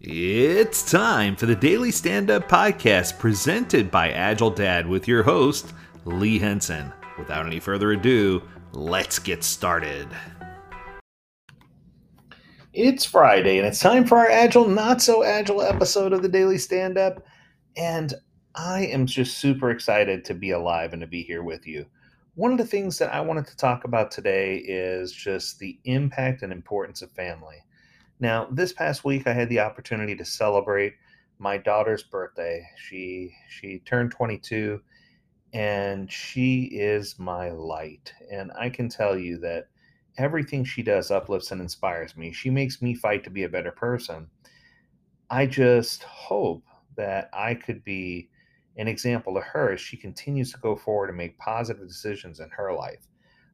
It's time for the Daily Stand Up Podcast presented by Agile Dad with your host, Lee Henson. Without any further ado, let's get started. It's Friday and it's time for our Agile, Not So Agile episode of the Daily Stand Up. And I am just super excited to be alive and to be here with you. One of the things that I wanted to talk about today is just the impact and importance of family. Now, this past week, I had the opportunity to celebrate my daughter's birthday. She she turned 22, and she is my light. And I can tell you that everything she does uplifts and inspires me. She makes me fight to be a better person. I just hope that I could be an example to her as she continues to go forward and make positive decisions in her life.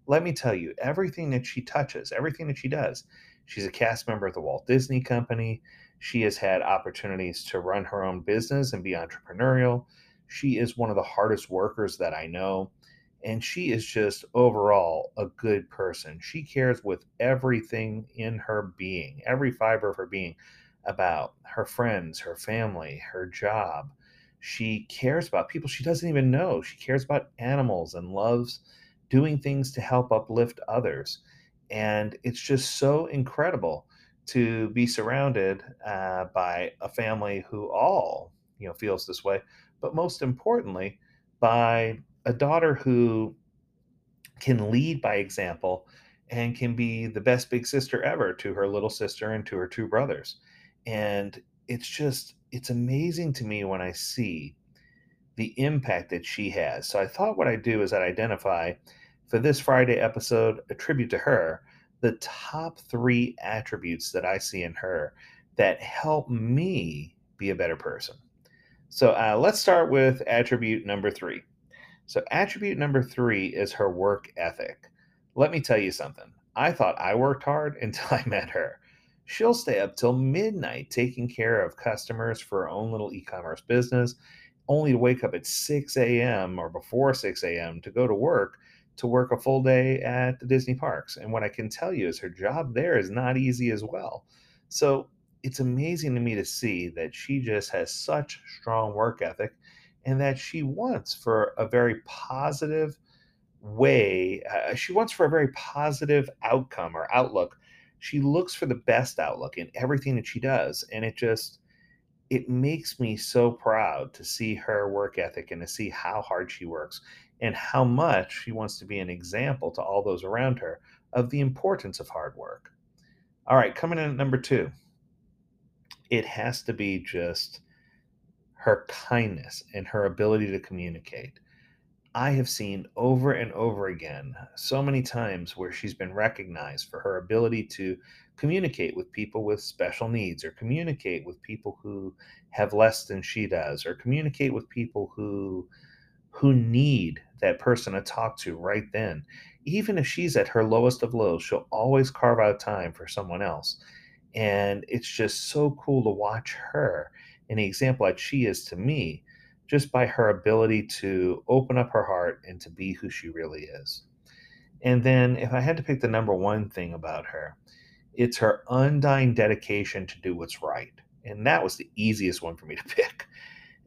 Let me tell you, everything that she touches, everything that she does, She's a cast member at the Walt Disney Company. She has had opportunities to run her own business and be entrepreneurial. She is one of the hardest workers that I know. And she is just overall a good person. She cares with everything in her being, every fiber of her being, about her friends, her family, her job. She cares about people she doesn't even know. She cares about animals and loves doing things to help uplift others and it's just so incredible to be surrounded uh, by a family who all you know feels this way but most importantly by a daughter who can lead by example and can be the best big sister ever to her little sister and to her two brothers. And it's just it's amazing to me when i see the impact that she has. So i thought what i'd do is i'd identify for this Friday episode, a tribute to her, the top three attributes that I see in her that help me be a better person. So uh, let's start with attribute number three. So, attribute number three is her work ethic. Let me tell you something. I thought I worked hard until I met her. She'll stay up till midnight taking care of customers for her own little e commerce business, only to wake up at 6 a.m. or before 6 a.m. to go to work to work a full day at the Disney parks. And what I can tell you is her job there is not easy as well. So it's amazing to me to see that she just has such strong work ethic and that she wants for a very positive way, uh, she wants for a very positive outcome or outlook. She looks for the best outlook in everything that she does. And it just, it makes me so proud to see her work ethic and to see how hard she works and how much she wants to be an example to all those around her of the importance of hard work. All right, coming in at number two, it has to be just her kindness and her ability to communicate. I have seen over and over again so many times where she's been recognized for her ability to communicate with people with special needs or communicate with people who have less than she does or communicate with people who who need that person to talk to right then. Even if she's at her lowest of lows, she'll always carve out time for someone else. And it's just so cool to watch her, an example like she is to me, just by her ability to open up her heart and to be who she really is. And then, if I had to pick the number one thing about her, it's her undying dedication to do what's right. And that was the easiest one for me to pick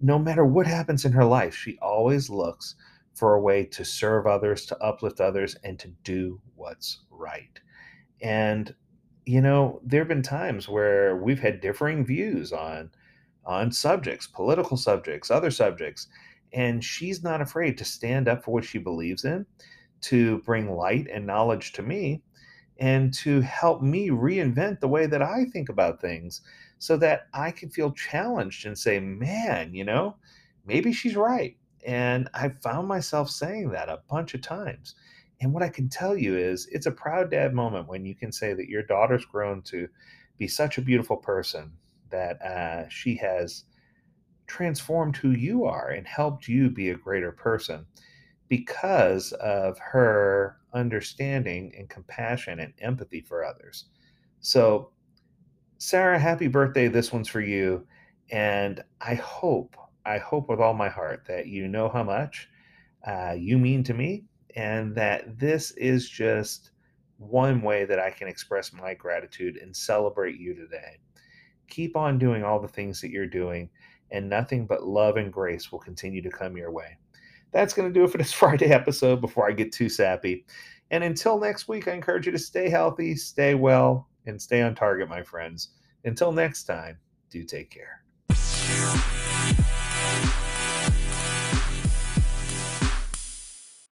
no matter what happens in her life, she always looks for a way to serve others, to uplift others, and to do what's right. And you know, there have been times where we've had differing views on on subjects, political subjects, other subjects, and she's not afraid to stand up for what she believes in, to bring light and knowledge to me, and to help me reinvent the way that I think about things so that I can feel challenged and say, man, you know, maybe she's right. And I found myself saying that a bunch of times. And what I can tell you is it's a proud dad moment when you can say that your daughter's grown to be such a beautiful person that uh, she has transformed who you are and helped you be a greater person because of her understanding and compassion and empathy for others. So Sarah, happy birthday. This one's for you. And I hope, I hope with all my heart that you know how much uh, you mean to me and that this is just one way that I can express my gratitude and celebrate you today. Keep on doing all the things that you're doing, and nothing but love and grace will continue to come your way. That's going to do it for this Friday episode before I get too sappy. And until next week, I encourage you to stay healthy, stay well, and stay on target, my friends. Until next time, do take care.